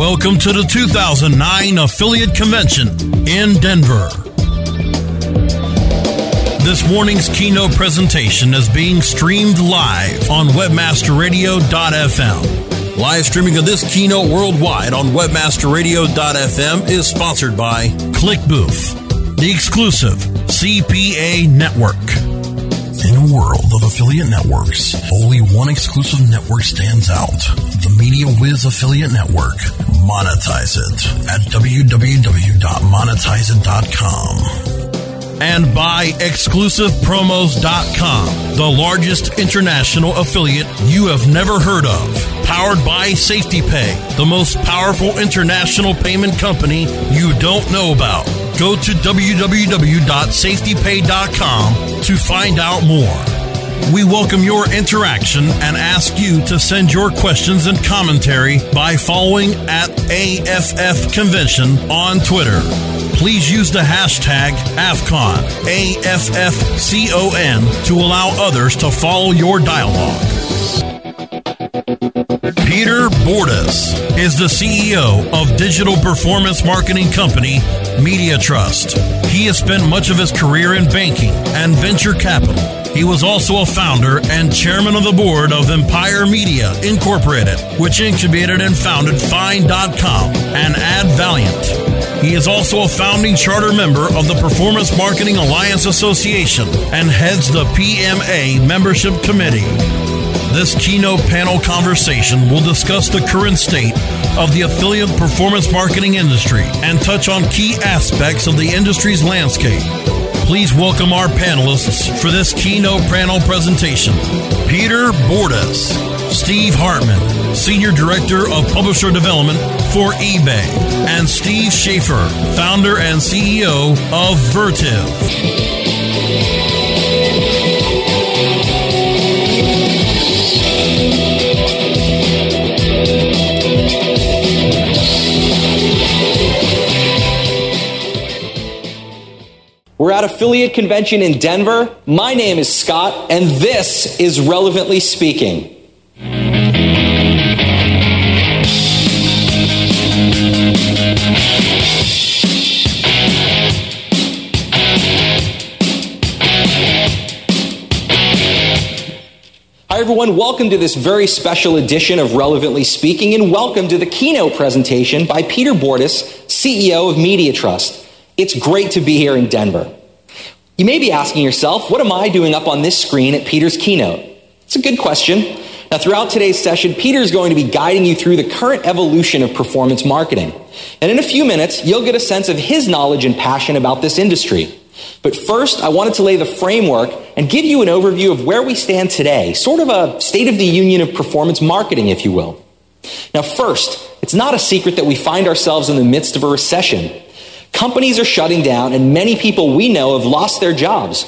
Welcome to the 2009 Affiliate Convention in Denver. This morning's keynote presentation is being streamed live on webmasterradio.fm. Live streaming of this keynote worldwide on webmasterradio.fm is sponsored by ClickBooth, the exclusive CPA network. In a world of affiliate networks, only one exclusive network stands out. The Media Wiz Affiliate Network. Monetize it at www.monetizeit.com. And by exclusivepromos.com, the largest international affiliate you have never heard of. Powered by Safety Pay, the most powerful international payment company you don't know about. Go to www.safetypay.com to find out more. We welcome your interaction and ask you to send your questions and commentary by following at AFF Convention on Twitter. Please use the hashtag AFFCON, A-F-F-C-O-N, to allow others to follow your dialogue. Peter Bordas is the CEO of digital performance marketing company Media Trust. He has spent much of his career in banking and venture capital. He was also a founder and chairman of the board of Empire Media Incorporated, which incubated and founded Find.com and AdValiant. He is also a founding charter member of the Performance Marketing Alliance Association and heads the PMA Membership Committee. This keynote panel conversation will discuss the current state of the affiliate performance marketing industry and touch on key aspects of the industry's landscape. Please welcome our panelists for this keynote panel presentation. Peter Bordas, Steve Hartman, Senior Director of Publisher Development for eBay, and Steve Schaefer, Founder and CEO of Vertive. We're at Affiliate Convention in Denver. My name is Scott, and this is Relevantly Speaking. Hi, everyone. Welcome to this very special edition of Relevantly Speaking, and welcome to the keynote presentation by Peter Bordas, CEO of Media Trust. It's great to be here in Denver. You may be asking yourself, what am I doing up on this screen at Peter's keynote? It's a good question. Now, throughout today's session, Peter is going to be guiding you through the current evolution of performance marketing. And in a few minutes, you'll get a sense of his knowledge and passion about this industry. But first, I wanted to lay the framework and give you an overview of where we stand today, sort of a state of the union of performance marketing, if you will. Now, first, it's not a secret that we find ourselves in the midst of a recession. Companies are shutting down, and many people we know have lost their jobs.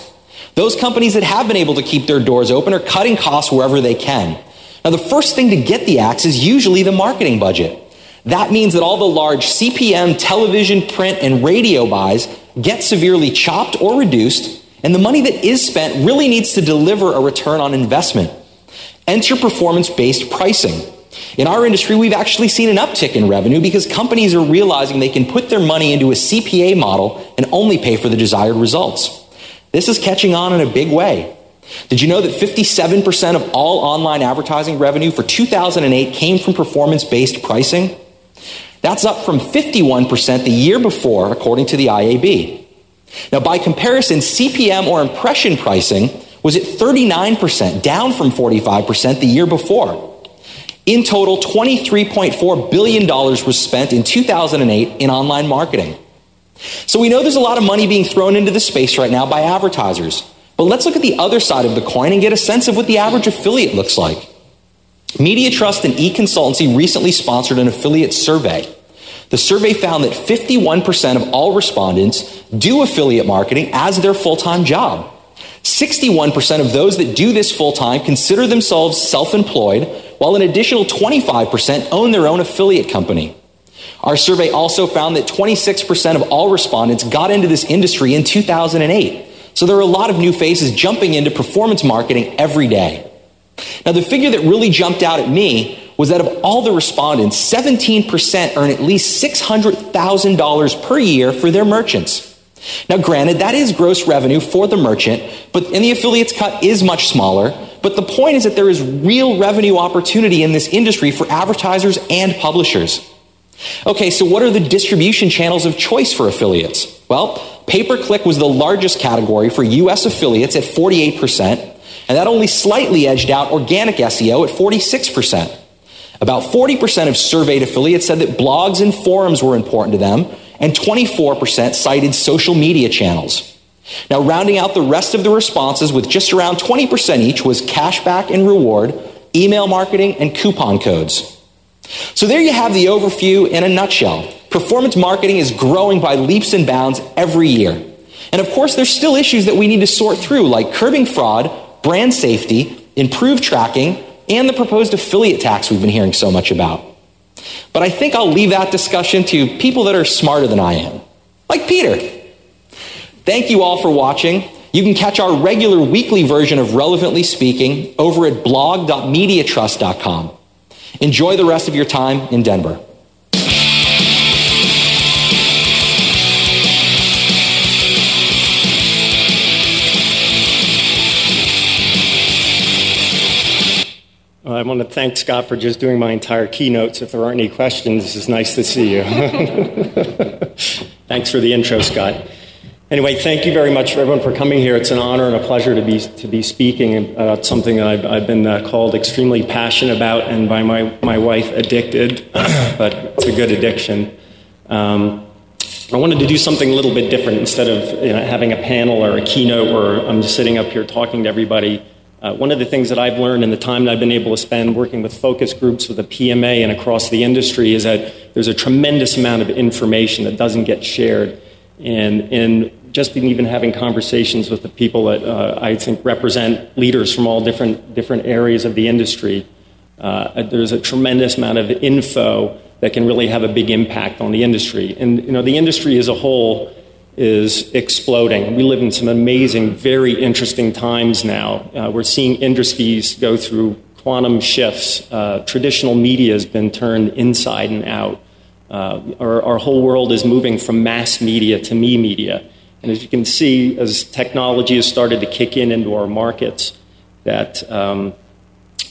Those companies that have been able to keep their doors open are cutting costs wherever they can. Now, the first thing to get the axe is usually the marketing budget. That means that all the large CPM, television, print, and radio buys get severely chopped or reduced, and the money that is spent really needs to deliver a return on investment. Enter performance based pricing. In our industry, we've actually seen an uptick in revenue because companies are realizing they can put their money into a CPA model and only pay for the desired results. This is catching on in a big way. Did you know that 57% of all online advertising revenue for 2008 came from performance based pricing? That's up from 51% the year before, according to the IAB. Now, by comparison, CPM or impression pricing was at 39%, down from 45% the year before. In total, $23.4 billion was spent in 2008 in online marketing. So we know there's a lot of money being thrown into the space right now by advertisers. But let's look at the other side of the coin and get a sense of what the average affiliate looks like. Media Trust and eConsultancy recently sponsored an affiliate survey. The survey found that 51% of all respondents do affiliate marketing as their full time job. 61% of those that do this full time consider themselves self employed, while an additional 25% own their own affiliate company. Our survey also found that 26% of all respondents got into this industry in 2008. So there are a lot of new faces jumping into performance marketing every day. Now, the figure that really jumped out at me was that of all the respondents, 17% earn at least $600,000 per year for their merchants. Now, granted, that is gross revenue for the merchant, but and the affiliates cut is much smaller. But the point is that there is real revenue opportunity in this industry for advertisers and publishers. Okay, so what are the distribution channels of choice for affiliates? Well, pay per click was the largest category for US affiliates at 48%, and that only slightly edged out organic SEO at 46%. About 40% of surveyed affiliates said that blogs and forums were important to them, and 24% cited social media channels. Now, rounding out the rest of the responses with just around 20% each was cashback and reward, email marketing, and coupon codes. So there you have the overview in a nutshell. Performance marketing is growing by leaps and bounds every year. And of course, there's still issues that we need to sort through, like curbing fraud, brand safety, improved tracking, and the proposed affiliate tax we've been hearing so much about. But I think I'll leave that discussion to people that are smarter than I am, like Peter. Thank you all for watching. You can catch our regular weekly version of Relevantly Speaking over at blog.mediatrust.com. Enjoy the rest of your time in Denver. I want to thank Scott for just doing my entire keynotes. If there aren't any questions, it's nice to see you. Thanks for the intro, Scott. Anyway, thank you very much for everyone for coming here. It's an honor and a pleasure to be, to be speaking about something that I've, I've been uh, called extremely passionate about and by my, my wife addicted, but it's a good addiction. Um, I wanted to do something a little bit different instead of you know, having a panel or a keynote where I'm just sitting up here talking to everybody. Uh, one of the things that I've learned in the time that I've been able to spend working with focus groups with the PMA and across the industry is that there's a tremendous amount of information that doesn't get shared. And, and just in even having conversations with the people that uh, I think represent leaders from all different, different areas of the industry, uh, there's a tremendous amount of info that can really have a big impact on the industry. And you know, the industry as a whole is exploding. We live in some amazing, very interesting times now. Uh, we're seeing industries go through quantum shifts. Uh, traditional media has been turned inside and out. Uh, our, our, whole world is moving from mass media to me media. And as you can see, as technology has started to kick in into our markets, that um,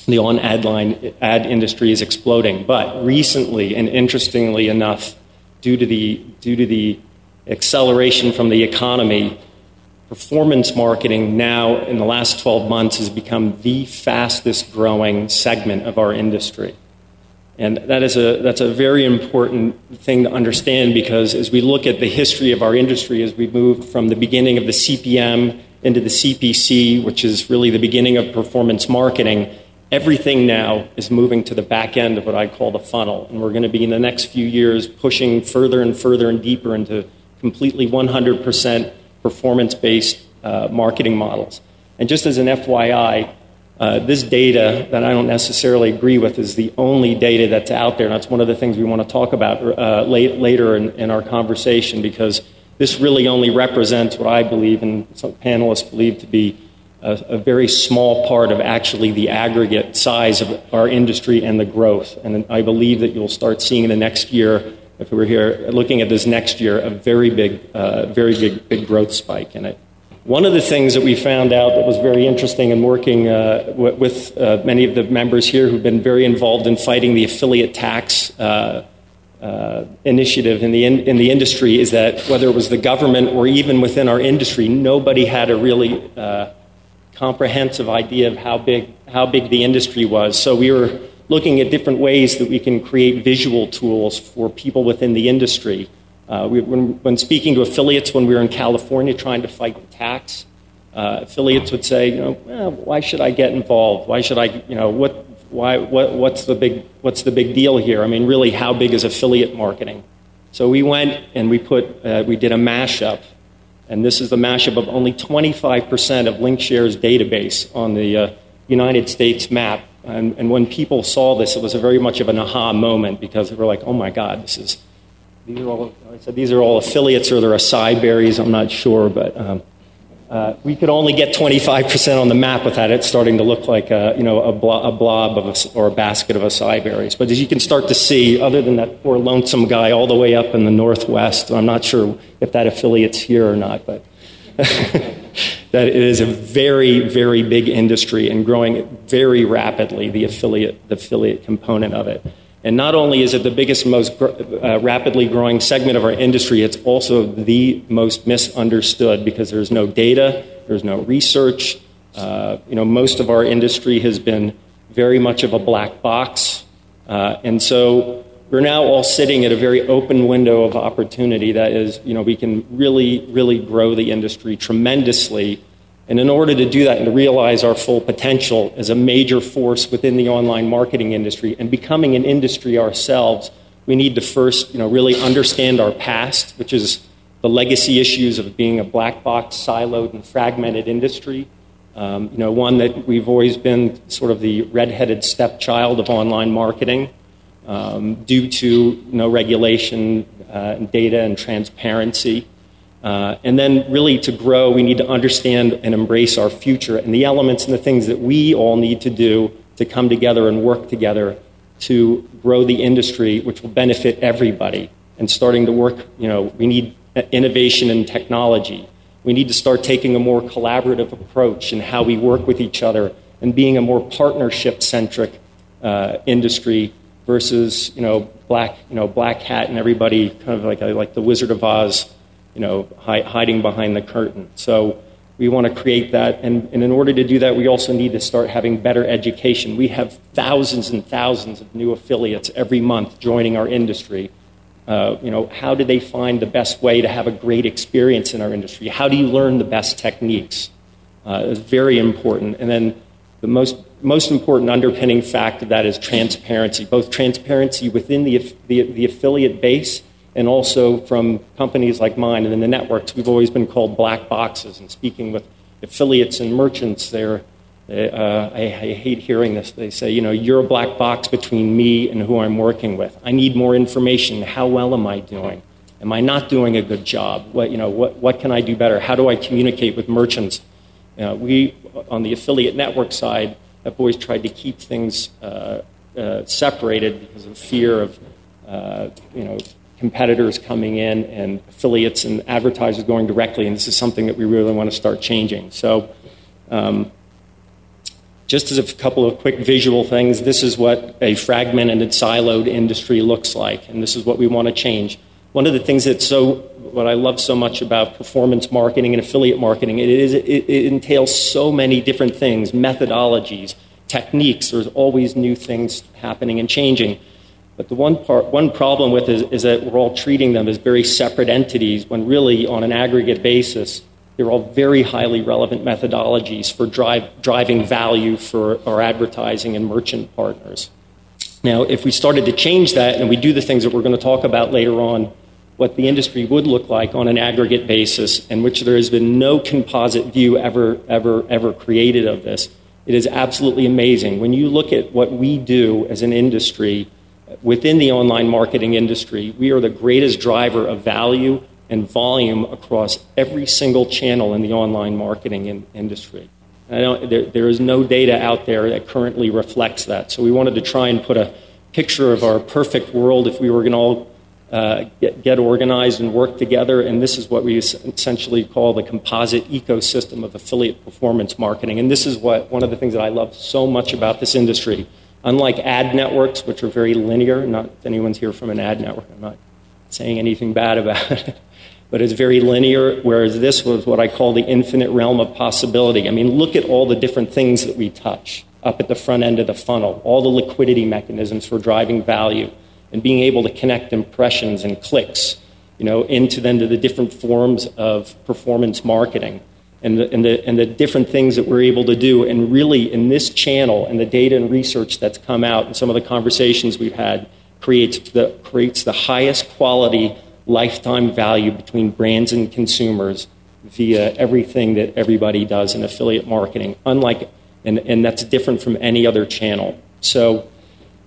the on ad line ad industry is exploding. But recently, and interestingly enough, due to the due to the acceleration from the economy, performance marketing now in the last 12 months has become the fastest growing segment of our industry. And that is a, that's a very important thing to understand because as we look at the history of our industry, as we moved from the beginning of the CPM into the CPC, which is really the beginning of performance marketing, everything now is moving to the back end of what I call the funnel. And we're going to be in the next few years pushing further and further and deeper into completely 100% performance based uh, marketing models. And just as an FYI, uh, this data that I don't necessarily agree with is the only data that's out there. And that's one of the things we want to talk about uh, late, later in, in, our conversation because this really only represents what I believe and some panelists believe to be a, a, very small part of actually the aggregate size of our industry and the growth. And I believe that you'll start seeing in the next year, if we are here looking at this next year, a very big, uh, very big, big growth spike in it. One of the things that we found out that was very interesting in working uh, with uh, many of the members here who've been very involved in fighting the affiliate tax uh, uh initiative in the, in, in, the industry is that whether it was the government or even within our industry, nobody had a really uh, comprehensive idea of how big, how big the industry was. So we were looking at different ways that we can create visual tools for people within the industry uh, we, when, when, speaking to affiliates when we were in California trying to fight the tax, uh, affiliates would say, you know, well, why should I get involved? Why should I, you know, what, why, what, what's, the big, what's the big deal here? I mean, really, how big is affiliate marketing? So we went and we, put, uh, we did a mashup, and this is the mashup of only 25% of LinkShare's database on the uh, United States map. And, and when people saw this, it was very much of an aha moment because they were like, oh my God, this is these are all, I said these are all affiliates or they're acai berries, I'm not sure, but um, uh, we could only get 25% on the map without it starting to look like a, you know, a, blo- a blob of a, or a basket of acai berries. But as you can start to see, other than that poor lonesome guy all the way up in the northwest, I'm not sure if that affiliate's here or not, but that it is a very, very big industry and growing very rapidly, the affiliate, the affiliate component of it. And not only is it the biggest, most uh, rapidly growing segment of our industry, it's also the most misunderstood because there's no data, there's no research. Uh, you know, most of our industry has been very much of a black box. Uh, and so we're now all sitting at a very open window of opportunity that is, you know, we can really, really grow the industry tremendously and in order to do that and to realize our full potential as a major force within the online marketing industry and becoming an industry ourselves, we need to first you know, really understand our past, which is the legacy issues of being a black box, siloed, and fragmented industry. Um, you know, one that we've always been sort of the redheaded stepchild of online marketing um, due to no regulation, uh, data, and transparency. Uh, and then, really, to grow, we need to understand and embrace our future and the elements and the things that we all need to do to come together and work together to grow the industry, which will benefit everybody. And starting to work, you know, we need innovation and technology. We need to start taking a more collaborative approach in how we work with each other and being a more partnership centric uh, industry versus, you know, black, you know, black hat and everybody kind of like, like the Wizard of Oz you know, hi- hiding behind the curtain. So we want to create that. And, and in order to do that, we also need to start having better education. We have thousands and thousands of new affiliates every month joining our industry. Uh, you know, how do they find the best way to have a great experience in our industry? How do you learn the best techniques? Uh, very important. And then the most, most important underpinning fact of that is transparency, both transparency within the, the, the affiliate base and also from companies like mine and in the networks, we've always been called black boxes. And speaking with affiliates and merchants, there, uh, I, I, hate hearing this. They say, you know, you're a black box between me and who I'm working with. I need more information. How well am I doing? Am I not doing a good job? What, you know, what, what can I do better? How do I communicate with merchants? Uh, we, on the affiliate network side, have always tried to keep things uh, uh separated because of fear of, uh, you know, competitors coming in and affiliates and advertisers going directly, and this is something that we really want to start changing. So, um, just as a couple of quick visual things, this is what a fragmented and siloed industry looks like, and this is what we want to change. One of the things that's so, what I love so much about performance marketing and affiliate marketing, it, is, it, it entails so many different things, methodologies, techniques. There's always new things happening and changing. But the one, part, one problem with it is, is that we're all treating them as very separate entities when really, on an aggregate basis, they're all very highly relevant methodologies for drive, driving value for our advertising and merchant partners. Now, if we started to change that and we do the things that we're going to talk about later on, what the industry would look like on an aggregate basis, in which there has been no composite view ever, ever, ever created of this, it is absolutely amazing. When you look at what we do as an industry, within the online marketing industry, we are the greatest driver of value and volume across every single channel in the online marketing in, industry. There, there is no data out there that currently reflects that. So we wanted to try and put a picture of our perfect world if we were going to all uh, get, get, organized and work together. And this is what we essentially call the composite ecosystem of affiliate performance marketing. And this is what one of the things that I love so much about this industry Unlike ad networks, which are very linear, not if anyone's here from an ad network, I'm not saying anything bad about it, but it's very linear, whereas this was what I call the infinite realm of possibility. I mean, look at all the different things that we touch up at the front end of the funnel, all the liquidity mechanisms for driving value, and being able to connect impressions and clicks, you know, into then to the different forms of performance marketing and the, and, the, and the different things that we're able to do. And really, in this channel and the data and research that's come out and some of the conversations we've had, creates the, creates the highest quality lifetime value between brands and consumers via everything that everybody does in affiliate marketing, unlike, and, and that's different from any other channel. So,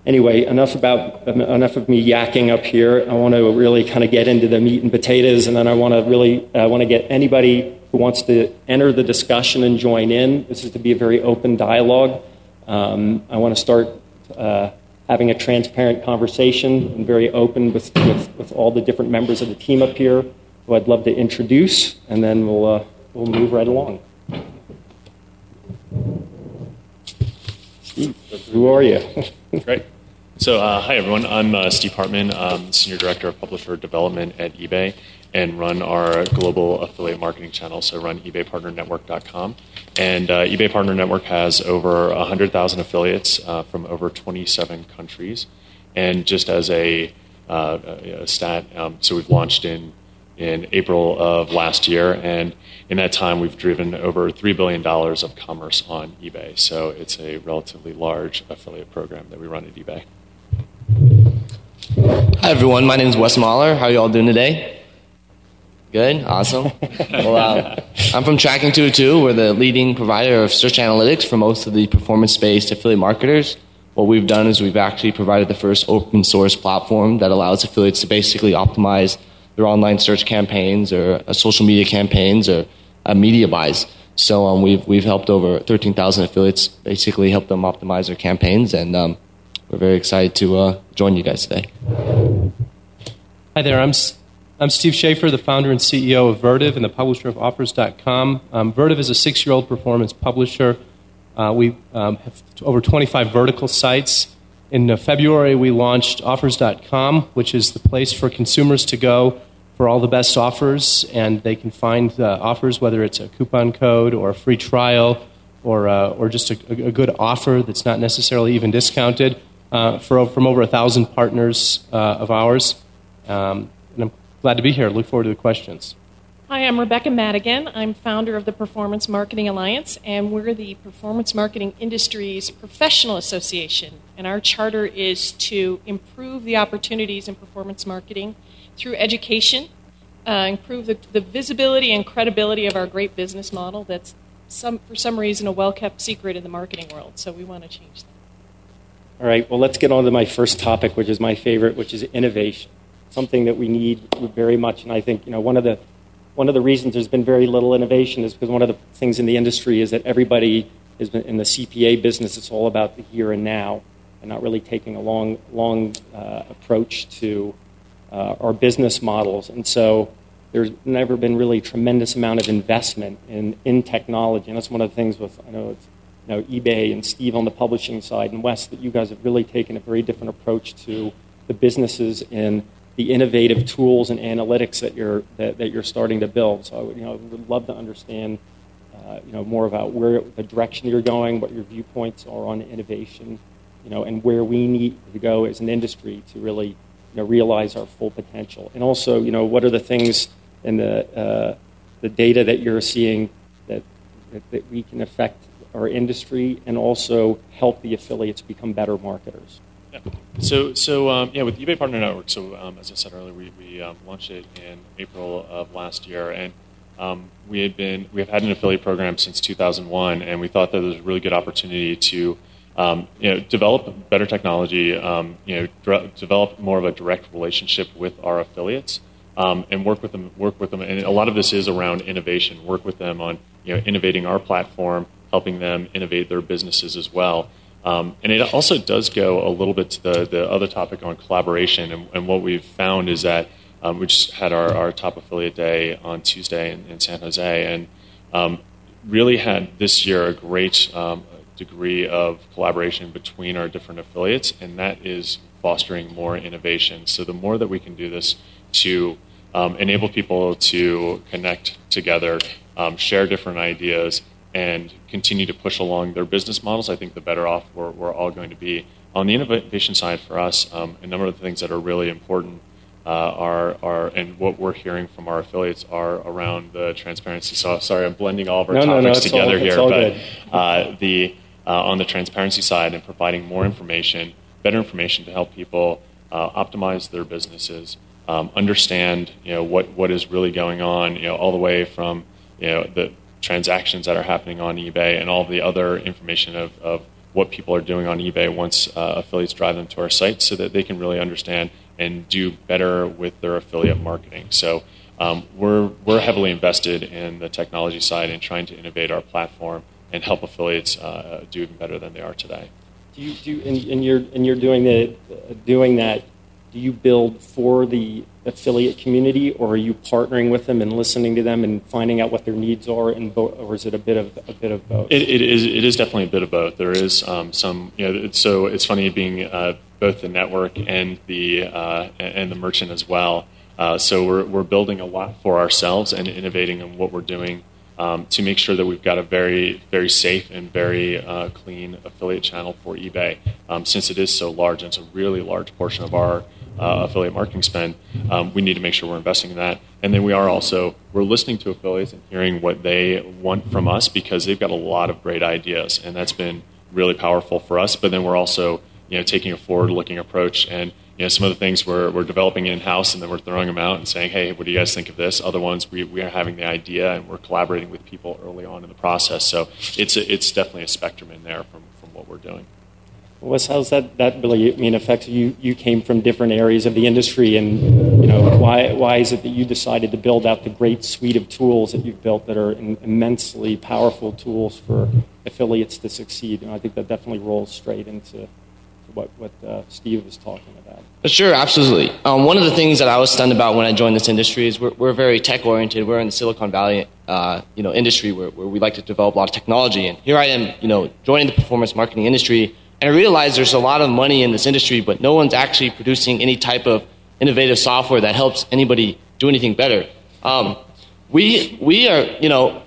anyway, enough about enough of me yakking up here. I want to really kind of get into the meat and potatoes, and then I want to really I want to get anybody who wants to enter the discussion and join in. This is to be a very open dialogue. Um, I want to start uh, having a transparent conversation and very open with, with, with, all the different members of the team up here who I'd love to introduce, and then we'll, uh, we'll move right along. Who are you? Great. So, uh, hi everyone. I'm uh, Steve Hartman, I'm Senior Director of Publisher Development at eBay, and run our global affiliate marketing channel. So, run eBayPartnerNetwork.com. And uh, eBay Partner Network has over 100,000 affiliates uh, from over 27 countries. And just as a, uh, a stat, um, so we've launched in in April of last year, and in that time, we've driven over $3 billion of commerce on eBay. So it's a relatively large affiliate program that we run at eBay. Hi, everyone. My name is Wes Mahan. How are you all doing today? Good? Awesome. well, uh, I'm from Tracking 202. We're the leading provider of search analytics for most of the performance based affiliate marketers. What we've done is we've actually provided the first open source platform that allows affiliates to basically optimize their online search campaigns or uh, social media campaigns or uh, media buys. So um, we've, we've helped over 13,000 affiliates basically help them optimize their campaigns. And um, we're very excited to uh, join you guys today. Hi there. I'm, I'm Steve Schaefer, the founder and CEO of Vertive and the publisher of Offers.com. Um, Vertive is a six year old performance publisher. Uh, we um, have over 25 vertical sites. In uh, February, we launched Offers.com, which is the place for consumers to go for all the best offers, and they can find uh, offers, whether it's a coupon code or a free trial or, uh, or just a, a, good offer that's not necessarily even discounted uh, for, from over a thousand partners uh, of ours. Um, and I'm glad to be here. Look forward to the questions. Hi, I'm Rebecca Madigan. I'm founder of the Performance Marketing Alliance, and we're the Performance Marketing Industries Professional Association. And our charter is to improve the opportunities in performance marketing through education, uh, improve the, the visibility and credibility of our great business model that's some, for some reason a well kept secret in the marketing world. So we want to change that. All right, well, let's get on to my first topic, which is my favorite, which is innovation. Something that we need very much. And I think, you know, one of the one of the reasons there's been very little innovation is because one of the things in the industry is that everybody is in the CPA business. It's all about the here and now, and not really taking a long, long uh, approach to uh, our business models. And so, there's never been really a tremendous amount of investment in, in technology, and that's one of the things with I know it's know, eBay and Steve on the publishing side and Wes, that you guys have really taken a very different approach to the businesses and the innovative tools and analytics that you're that, that you're starting to build. So I would, you know, would love to understand, uh, you know, more about where the direction you're going, what your viewpoints are on innovation, you know, and where we need to go as an industry to really, you know, realize our full potential. And also, you know, what are the things in the uh, the data that you're seeing that, that, that we can affect our industry and also help the affiliates become better marketers. Yeah. So, so um, yeah, with eBay Partner Network. So, um, as I said earlier, we, we um, launched it in April of last year, and um, we had been we have had an affiliate program since 2001, and we thought that there was a really good opportunity to um, you know develop better technology, um, you know, develop more of a direct relationship with our affiliates. and work with them, work with them, and a lot of this is around innovation. Work with them on you know innovating our platform, helping them innovate their businesses as well. Um, and it also does go a little bit to the, the other topic on collaboration. And, and what we've found is that um, we just had our, our top affiliate day on Tuesday in, in San Jose and um, really had this year a great um, degree of collaboration between our different affiliates, and that is fostering more innovation. So the more that we can do this to um, enable people to connect together, um, share different ideas, and continue to push along their business models, I think the better off we're, we're all going to be. On the innovation side for us, um, a number of the things that are really important uh, are, are, and what we're hearing from our affiliates are around the transparency. So, sorry, I'm blending all of our no, topics no, no, together all, here, but uh, the, uh, on the transparency side and providing more information, better information to help people uh, optimize their businesses, um, understand you know what, what is really going on, you know, all the way from you know the transactions that are happening on eBay and all the other information of, of what people are doing on eBay once uh, affiliates drive them to our site so that they can really understand and do better with their affiliate marketing. So um, we're, we're heavily invested in the technology side and trying to innovate our platform and help affiliates uh, do even better than they are today. Do you, do, and, and you're, and you're doing, the, doing that, do you build for the affiliate community, or are you partnering with them and listening to them and finding out what their needs are, and bo- or is it a bit of a bit of both? It, it is it is definitely a bit of both. There is um, some you know. It's, so it's funny being uh, both the network and the uh, and the merchant as well. Uh, so we're we're building a lot for ourselves and innovating in what we're doing um, to make sure that we've got a very very safe and very uh, clean affiliate channel for eBay. Um, since it is so large and it's a really large portion of our uh, affiliate marketing spend, um, we need to make sure we're investing in that. And then we are also we're listening to affiliates and hearing what they want from us because they've got a lot of great ideas, and that's been really powerful for us. But then we're also you know taking a forward-looking approach and you know, some of the things we're, we're developing in house and then we're throwing them out and saying, hey, what do you guys think of this? Other ones, we, we are having the idea and we're collaborating with people early on in the process. So it's, a, it's definitely a spectrum in there from, from what we're doing. Wes, how's that, that really I mean affect you? You came from different areas of the industry, and you know why why is it that you decided to build out the great suite of tools that you've built that are immensely powerful tools for affiliates to succeed? And I think that definitely rolls straight into what, what uh, Steve was talking about. Sure, absolutely. Um, one of the things that I was stunned about when I joined this industry is we're, we're very tech oriented. We're in the Silicon Valley, uh, you know, industry where, where we like to develop a lot of technology. And here I am, you know, joining the performance marketing industry, and I realize there's a lot of money in this industry, but no one's actually producing any type of innovative software that helps anybody do anything better. Um, we we are, you know,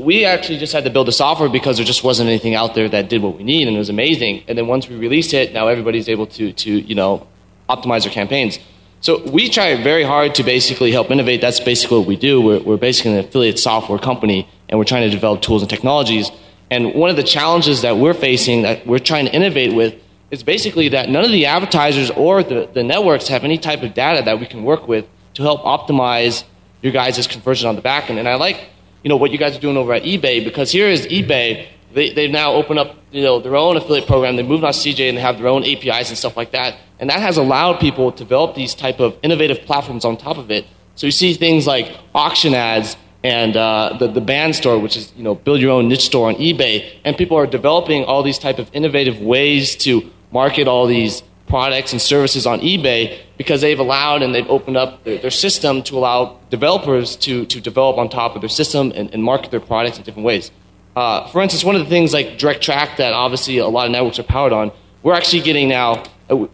we actually just had to build the software because there just wasn't anything out there that did what we need, and it was amazing. And then once we released it, now everybody's able to, to you know, optimize their campaigns. So we try very hard to basically help innovate. That's basically what we do. We're, we're basically an affiliate software company, and we're trying to develop tools and technologies. And one of the challenges that we're facing, that we're trying to innovate with, is basically that none of the advertisers or the, the networks have any type of data that we can work with to help optimize your guys' conversion on the back end. And I like you know, what you guys are doing over at eBay because here is eBay. They, they've now opened up, you know, their own affiliate program. They moved on CJ and they have their own APIs and stuff like that. And that has allowed people to develop these type of innovative platforms on top of it. So you see things like auction ads and uh, the, the band store, which is, you know, build your own niche store on eBay. And people are developing all these type of innovative ways to market all these products and services on eBay because they've allowed and they've opened up their, their system to allow developers to, to develop on top of their system and, and market their products in different ways. Uh, for instance, one of the things like Direct Track that obviously a lot of networks are powered on, we're actually getting now, uh,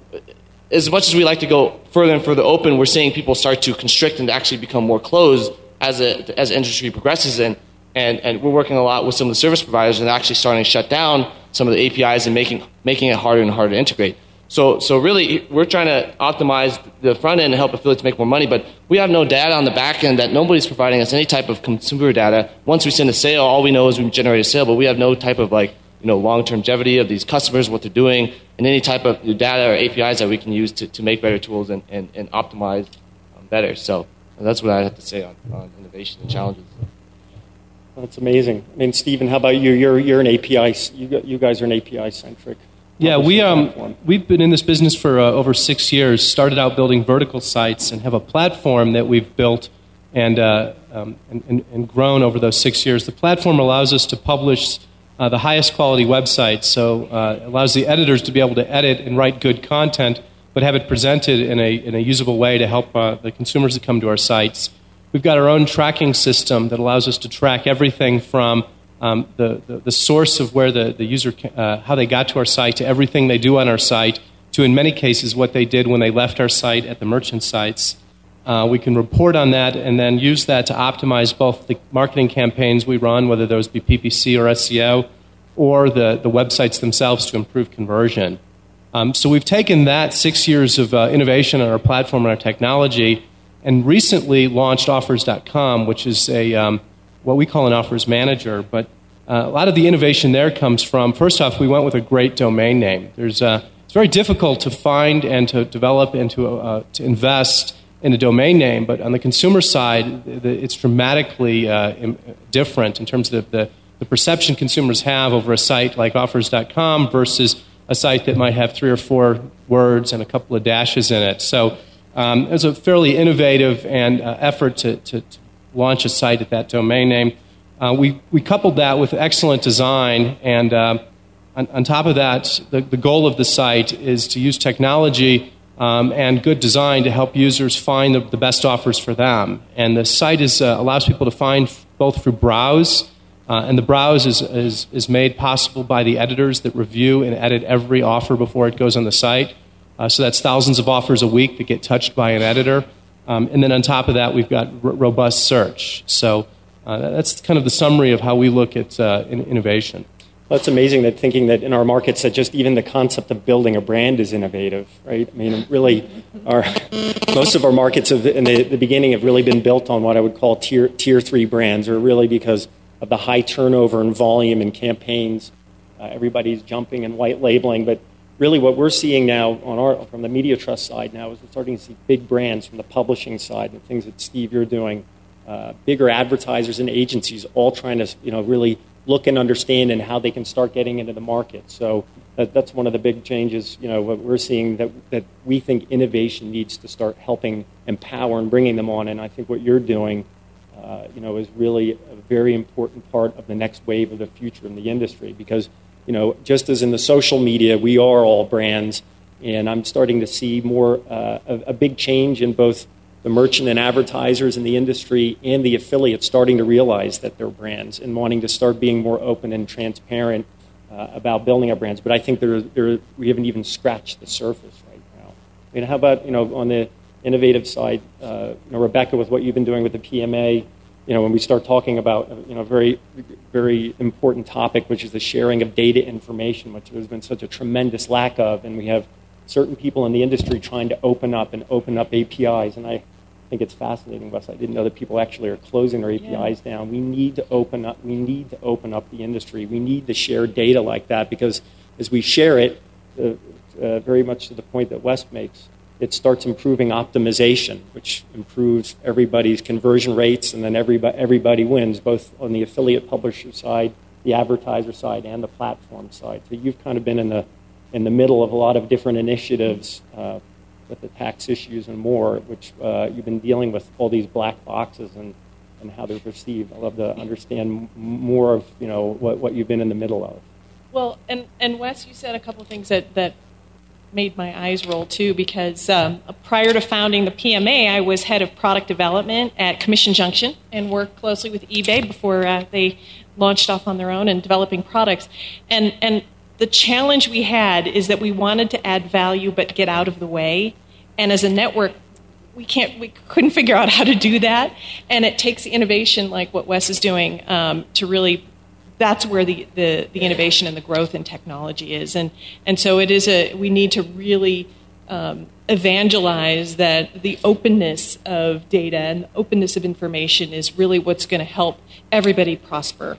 as much as we like to go further and further open, we're seeing people start to constrict and actually become more closed as, a, as industry progresses. And, and, and we're working a lot with some of the service providers and actually starting to shut down some of the APIs and making, making it harder and harder to integrate. So, so really, we're trying to optimize the front end and help affiliates make more money, but we have no data on the back end that nobody's providing us any type of consumer data. Once we send a sale, all we know is we generate a sale, but we have no type of like, you know, long-term longevity of these customers, what they're doing, and any type of data or APIs that we can use to, to make better tools and, and, and optimize um, better. So that's what I have to say on, on innovation and challenges. That's amazing. I mean, Stephen, how about you? You're, you're an API, you, you guys are an API centric yeah, we, um, we've been in this business for uh, over six years, started out building vertical sites, and have a platform that we've built and, uh, um, and, and, grown over those six years. The platform allows us to publish uh, the highest quality websites, so uh, it allows the editors to be able to edit and write good content, but have it presented in a, in a usable way to help uh, the consumers that come to our sites. We've got our own tracking system that allows us to track everything from um, the, the, the, source of where the, the user, uh, how they got to our site, to everything they do on our site, to in many cases what they did when they left our site at the merchant sites. Uh, we can report on that and then use that to optimize both the marketing campaigns we run, whether those be PPC or SEO, or the, the websites themselves to improve conversion. Um, so we've taken that six years of uh, innovation on our platform and our technology and recently launched offers.com, which is a um, what we call an offers manager. But uh, a lot of the innovation there comes from, first off, we went with a great domain name. There's, uh, it's very difficult to find and to develop and to, uh, to invest in a domain name, but on the consumer side, it's dramatically uh, different in terms of the, the perception consumers have over a site like offers.com versus a site that might have three or four words and a couple of dashes in it. So Um, it was a fairly innovative and uh, effort to, to, to, launch a site at that domain name. Uh, we, we coupled that with excellent design, and uh, on, on, top of that, the, the goal of the site is to use technology um, and good design to help users find the, the, best offers for them. And the site is, uh, allows people to find both through browse, uh, and the browse is, is, is made possible by the editors that review and edit every offer before it goes on the site. Uh, so that's thousands of offers a week that get touched by an editor. Um, and then on top of that, we've got r- robust search. So uh, that's kind of the summary of how we look at uh, in- innovation. Well, it's amazing that thinking that in our markets that just even the concept of building a brand is innovative, right? I mean, really, our most of our markets have, in the, the beginning have really been built on what I would call tier tier three brands, or really because of the high turnover and volume in campaigns. Uh, everybody's jumping and white labeling, but really what we're seeing now on our, from the media trust side now is we're starting to see big brands from the publishing side, the things that Steve you're doing, uh, bigger advertisers and agencies all trying to you know really look and understand and how they can start getting into the market. So that, that's one of the big changes. You know what we're seeing that that we think innovation needs to start helping empower and bringing them on. And I think what you're doing. Uh, you know, is really a very important part of the next wave of the future in the industry because you know, just as in the social media, we are all brands, and I'm starting to see more uh, a, a, big change in both the merchant and advertisers in the industry and the affiliates starting to realize that they're brands and wanting to start being more open and transparent uh, about building our brands. But I think there, there, we haven't even scratched the surface right now. Mean, how about you know on the innovative side, uh, you know, Rebecca, with what you've been doing with the PMA? you know, when we start talking about, you know, a very, very important topic, which is the sharing of data information, which there's been such a tremendous lack of, and we have certain people in the industry trying to open up and open up APIs, and I think it's fascinating, Wes. I didn't know that people actually are closing their APIs yeah. down. We need to open up. We need to open up the industry. We need to share data like that because as we share it, uh, uh, very much to the point that Wes makes, it starts improving optimization, which improves everybody's conversion rates, and then everybody, everybody wins, both on the affiliate publisher side, the advertiser side, and the platform side. So you've kind of been in the, in the middle of a lot of different initiatives uh, with the tax issues and more, which uh, you've been dealing with all these black boxes and, and how they're perceived. I'd love to understand more of you know, what, what you've been in the middle of. Well, and, and Wes, you said a couple things that, that made my eyes roll too because um, prior to founding the PMA, I was head of product development at Commission Junction and worked closely with eBay before uh, they launched off on their own and developing products. And and the challenge we had is that we wanted to add value but get out of the way. And as a network, we can't we couldn't figure out how to do that. And it takes innovation like what Wes is doing um, to really that's where the, the, the, innovation and the growth in technology is. And, and so it is a, we need to really um, evangelize that the openness of data and the openness of information is really what's going to help everybody prosper.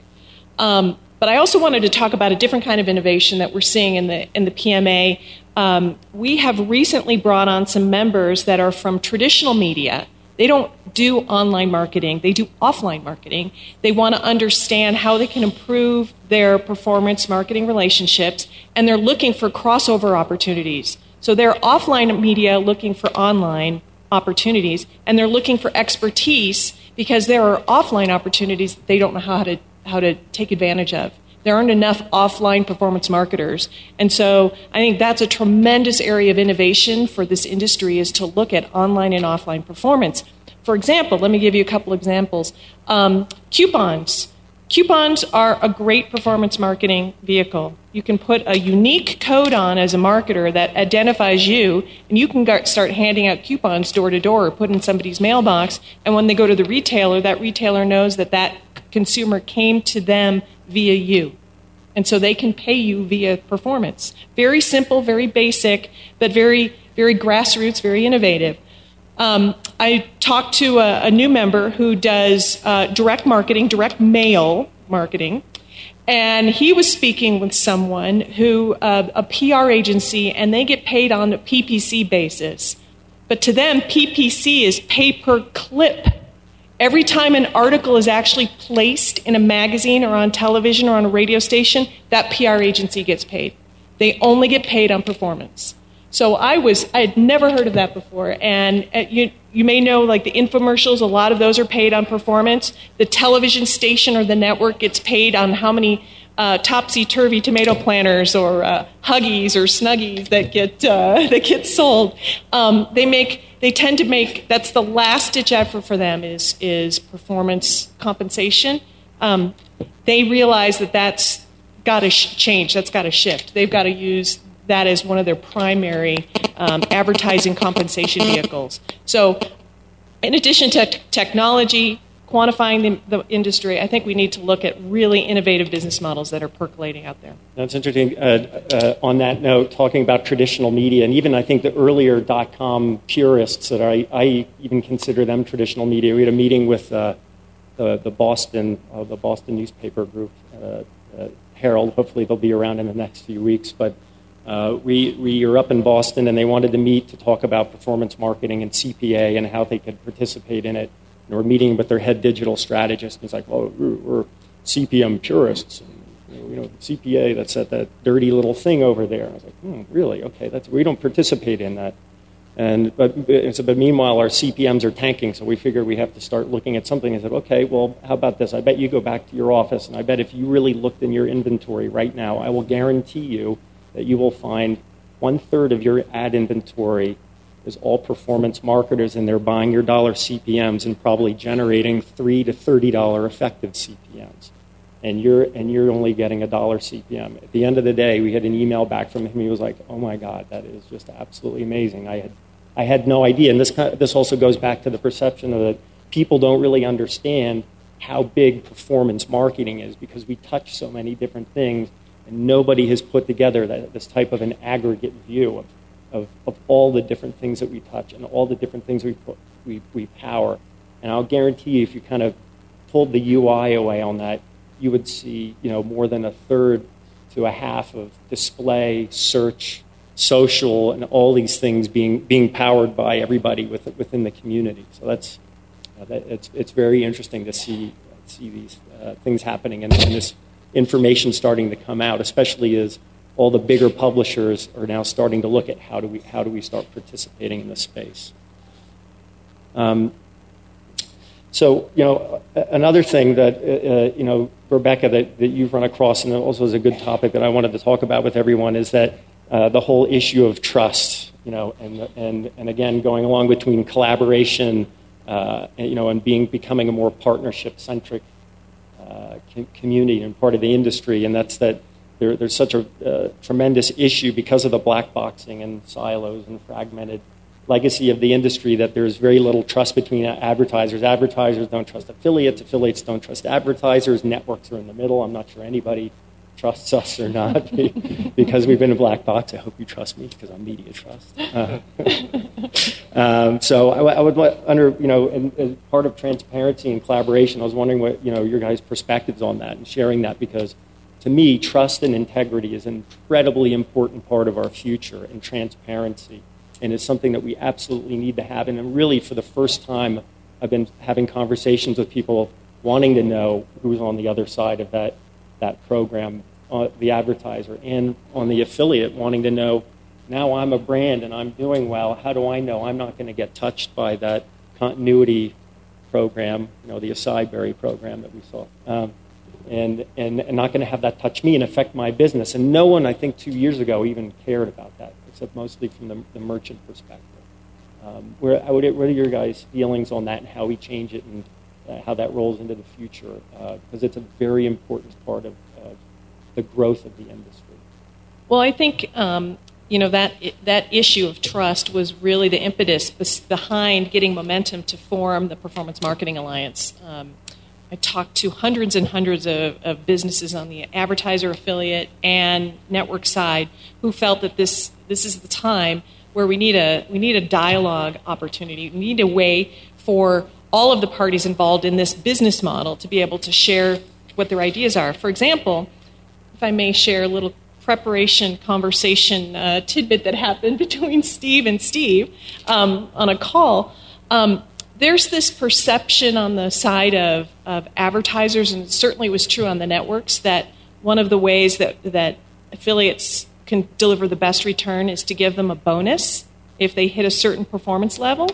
Um, but I also wanted to talk about a different kind of innovation that we're seeing in the, in the PMA. Um, we have recently brought on some members that are from traditional media they don't do online marketing, they do offline marketing. They want to understand how they can improve their performance marketing relationships, and they're looking for crossover opportunities. So they're offline media looking for online opportunities, and they're looking for expertise because there are offline opportunities they don't know how to, how to take advantage of. There aren't enough offline performance marketers. And so I think that's a tremendous area of innovation for this industry is to look at online and offline performance. For example, let me give you a couple examples. Um, coupons. Coupons are a great performance marketing vehicle. You can put a unique code on as a marketer that identifies you, and you can start handing out coupons door to door or put in somebody's mailbox. And when they go to the retailer, that retailer knows that that consumer came to them via you. And so they can pay you via performance. Very simple, very basic, but very, very grassroots, very innovative. Um, I talked to a, a, new member who does uh, direct marketing, direct mail marketing, and he was speaking with someone who, uh, a PR agency, and they get paid on a PPC basis. But to them, PPC is pay per clip Every time an article is actually placed in a magazine or on television or on a radio station, that PR agency gets paid. They only get paid on performance. So I was I had never heard of that before, and uh, you you may know like the infomercials. A lot of those are paid on performance. The television station or the network gets paid on how many uh, topsy turvy tomato planters or uh, Huggies or Snuggies that get uh, that get sold. Um, they make they tend to make that's the last ditch effort for them is is performance compensation. Um, they realize that that's got to sh- change. That's got to shift. They've got to use that as one of their primary um, advertising compensation vehicles. So, in addition to t- technology, quantifying the, the, industry, I think we need to look at really innovative business models that are percolating out there. That's interesting. Uh, uh, on that note, talking about traditional media, and even I think the earlier dot com purists that I, I even consider them traditional media. We had a meeting with uh, the, the, Boston uh, the Boston newspaper group, uh, uh, Herald. Hopefully, they'll be around in the next few weeks, but we, we were up in Boston and they wanted to meet to talk about performance marketing and CPA and how they could participate in it. And we're meeting with their head digital strategist. And he's like, well, we're, CPM purists. And, you know, CPA, that's that, that dirty little thing over there. I was like, hmm, really? Okay, that's, we don't participate in that. And, but, but meanwhile, our CPMs are tanking, so we figured we have to start looking at something. I said, okay, well, how about this? I bet you go back to your office, and I bet if you really looked in your inventory right now, I will guarantee you that you will find one third of your ad inventory is all performance marketers, and they're buying your dollar CPMs and probably generating three to thirty dollar effective CPMs, and you're and you're only getting a dollar CPM. At the end of the day, we had an email back from him. He was like, "Oh my God, that is just absolutely amazing." I had I had no idea, and this this also goes back to the perception of that people don't really understand how big performance marketing is because we touch so many different things and nobody has put together that, this type of an aggregate view of, of, of, all the different things that we touch and all the different things we, put, we, we power. And I'll guarantee you, if you kind of pulled the UI away on that, you would see you know, more than a third to a half of display, search, social, and all these things being, being powered by everybody within the community. So that's, uh, that, it's, it's very interesting to see, see these uh, things happening and, in this information starting to come out, especially as all the bigger publishers are now starting to look at how do we, how do we start participating in this space. Um, so, you know, another thing that, uh, uh, you know, Rebecca, that, that you've run across, and also is a good topic that I wanted to talk about with everyone, is that uh, the whole issue of trust, you know, and, and, and again, going along between collaboration, uh, you know, and being, becoming a more partnership-centric uh, community and part of the industry, and that's that there, there's such a uh, tremendous issue because of the black boxing and silos and fragmented legacy of the industry that there's very little trust between advertisers. Advertisers don't trust affiliates, affiliates don't trust advertisers, networks are in the middle. I'm not sure anybody trusts us or not because we've been a black box. I hope you trust me because I'm media trust. Uh, um, so I, I, would under you know as part of transparency and collaboration, I was wondering what you know your guys' perspectives on that and sharing that because to me, trust and integrity is an incredibly important part of our future and transparency. And it's something that we absolutely need to have. And really, for the first time, I've been having conversations with people wanting to know who's on the other side of that that program, uh, the advertiser, and on the affiliate wanting to know now I'm a brand and I'm doing well. How do I know I'm not going to get touched by that continuity program, you know, the acai berry program that we saw, um, and, and, and not going to have that touch me and affect my business. And no one, I think, two years ago even cared about that, except mostly from the, the merchant perspective. Um, where, what are your guys' feelings on that and how we change it and uh, how that rolls into the future because uh, it's a very important part of, of, the growth of the industry. Well, I think um, you know that that issue of trust was really the impetus behind getting momentum to form the Performance Marketing Alliance. Um, I talked to hundreds and hundreds of, of, businesses on the advertiser, affiliate, and network side who felt that this this is the time where we need a we need a dialogue opportunity. We need a way for all of the parties involved in this business model to be able to share what their ideas are. For example, if I may share a little preparation conversation uh, tidbit that happened between Steve and Steve um, on a call. Um, there's this perception on the side of, of advertisers, and it certainly was true on the networks, that one of the ways that, that affiliates can deliver the best return is to give them a bonus if they hit a certain performance level.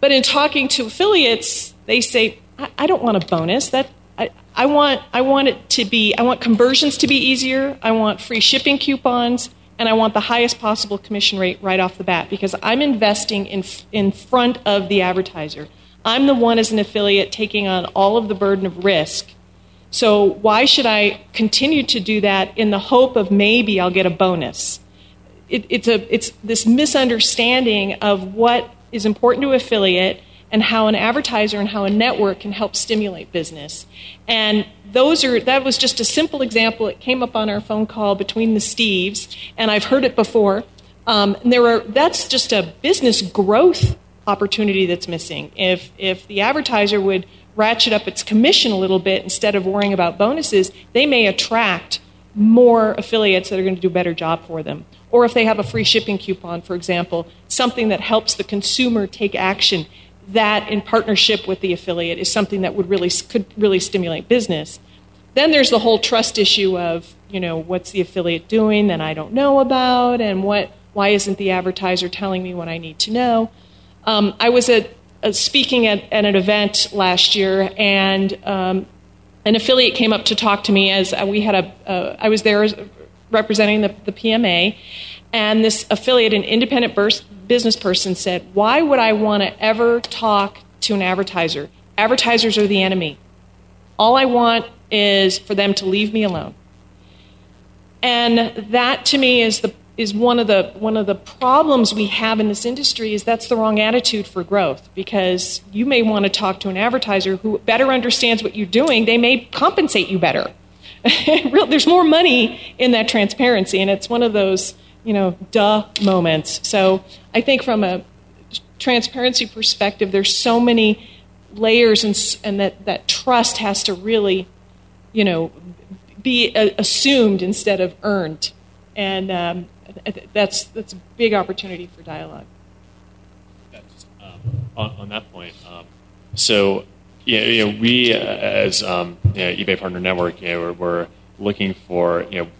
But in talking to affiliates, they say, I, I don't want a bonus. That I, I want I want it to be I want conversions to be easier. I want free shipping coupons and I want the highest possible commission rate right off the bat because I'm investing in in front of the advertiser. I'm the one as an affiliate taking on all of the burden of risk. So why should I continue to do that in the hope of maybe I'll get a bonus? It, it's a it's this misunderstanding of what is important to affiliate and how an advertiser and how a network can help stimulate business. And those are that was just a simple example. It came up on our phone call between the Steves, and I've heard it before. Um, and there are that's just a business growth opportunity that's missing. If if the advertiser would ratchet up its commission a little bit instead of worrying about bonuses, they may attract more affiliates that are going to do a better job for them. Or if they have a free shipping coupon, for example, something that helps the consumer take action that in partnership with the affiliate is something that would really could really stimulate business. Then there's the whole trust issue of, you know, what's the affiliate doing that I don't know about and what why isn't the advertiser telling me what I need to know? Um, I was at, uh, speaking at, at, an event last year, and um, an affiliate came up to talk to me as uh, we had a. Uh, I was there representing the, the PMA, and this affiliate, an independent burst, business person, said, Why would I want to ever talk to an advertiser? Advertisers are the enemy. All I want is for them to leave me alone. And that to me is the is one of the one of the problems we have in this industry is that's the wrong attitude for growth because you may want to talk to an advertiser who better understands what you're doing they may compensate you better there's more money in that transparency and it's one of those you know, duh moments. So I think from a transparency perspective, there's so many layers and, and that, that trust has to really, you know, be a, assumed instead of earned. And um, that's, that's a big opportunity for dialogue. Um, on, on, that point, um, so yeah, you know, we uh, as um, you know, eBay Partner Network, you know, we're, we're looking for you know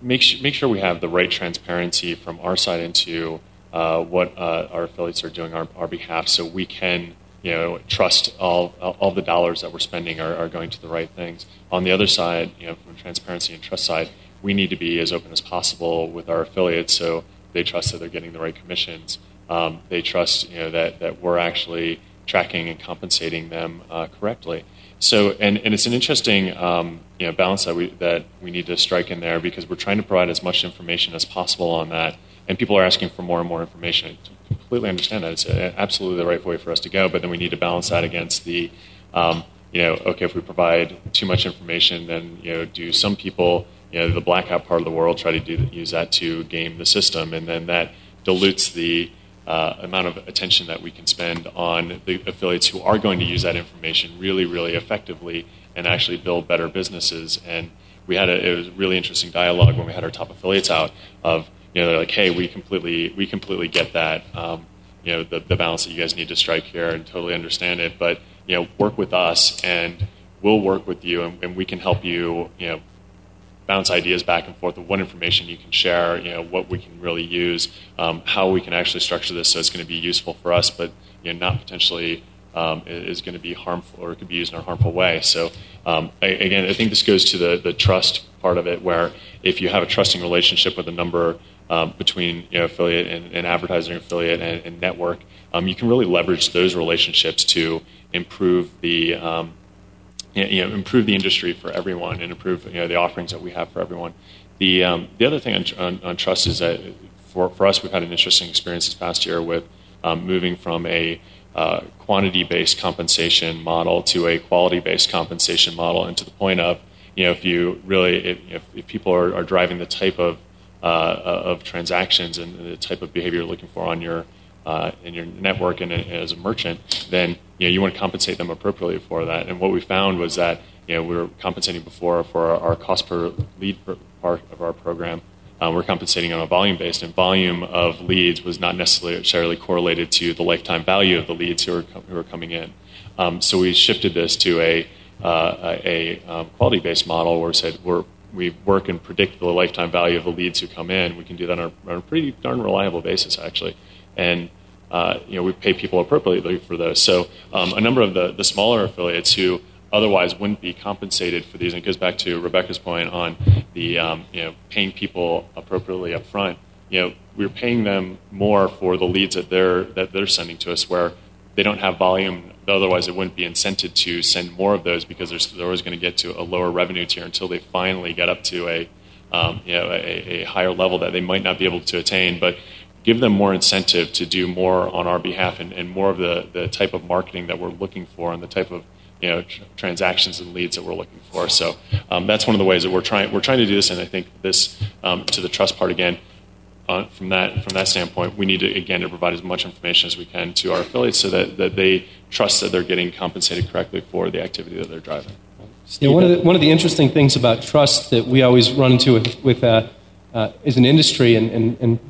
make, sh- make sure we have the right transparency from our side into uh, what uh, our affiliates are doing on our, our, behalf so we can you know, trust all, all the dollars that we're spending are, are, going to the right things. On the other side, you know, from transparency and trust side, we need to be as open as possible with our affiliates so they trust that they're getting the right commissions. Um, they trust you know, that, that we're actually tracking and compensating them uh, correctly. So, and, and it's an interesting um, you know, balance that we, that we need to strike in there because we're trying to provide as much information as possible on that. And people are asking for more and more information. I completely understand that. It's absolutely the right way for us to go, but then we need to balance that against the, um, you know, okay, if we provide too much information, then, you know, do some people, you know, the black hat part of the world try to do, use that to game the system, and then that dilutes the uh, amount of attention that we can spend on the affiliates who are going to use that information really, really effectively and actually build better businesses. And we had a, it was really interesting dialogue when we had our top affiliates out of, you know, they're like, hey, we completely, we completely get that, um, you know, the, the balance that you guys need to strike here and totally understand it. But, you know, work with us and we'll work with you and, and we can help you, you know, bounce ideas back and forth of what information you can share, you know, what we can really use, um, how we can actually structure this so it's going to be useful for us, but you know, not potentially um, is going to be harmful or could be used in a harmful way. So um, I, again, I think this goes to the, the trust part of it, where if you have a trusting relationship with a number um, between you know, affiliate and, and advertising affiliate and, and network, um, you can really leverage those relationships to improve the um, you know, improve the industry for everyone and improve you know, the offerings that we have for everyone. The, um, the other thing on, on, on, trust is that for, for us, we've had an interesting experience this past year with um, moving from a uh, quantity based compensation model to a quality based compensation model, and to the point of, you know, if you really, if, if, people are, are, driving the type of, of transactions and the type of behavior you're looking for on your uh, in your network and as a merchant, then you know you want to compensate them appropriately for that. And what we found was that you know we were compensating before for our, cost per lead part of our program. Um, we're compensating on a volume based, and volume of leads was not necessarily correlated to the lifetime value of the leads who were, who were coming in. Um, so we shifted this to a, uh, a um, quality based model where we said we're we work and predict the lifetime value of the leads who come in. We can do that on a, on a pretty darn reliable basis, actually. And uh, you know, we pay people appropriately for those. So um, a number of the, the smaller affiliates who otherwise wouldn't be compensated for these, and it goes back to Rebecca's point on the um, you know paying people appropriately up front. You know, we're paying them more for the leads that they're that they're sending to us, where they don't have volume. Otherwise, it wouldn't be incented to send more of those because they're, always going to get to a lower revenue tier until they finally get up to a um, you know a, a higher level that they might not be able to attain. But give them more incentive to do more on our behalf and, and more of the, the type of marketing that we're looking for and the type of you know tr- transactions and leads that we're looking for. So um, that's one of the ways that we're trying we're trying to do this. And I think this um, to the trust part again. Uh, from that from that standpoint, we need to again to provide as much information as we can to our affiliates so that, that they trust that they're getting compensated correctly for the activity that they're driving. Yeah, one of the one of the interesting things about trust that we always run into with, with uh, uh, as an industry and, and, and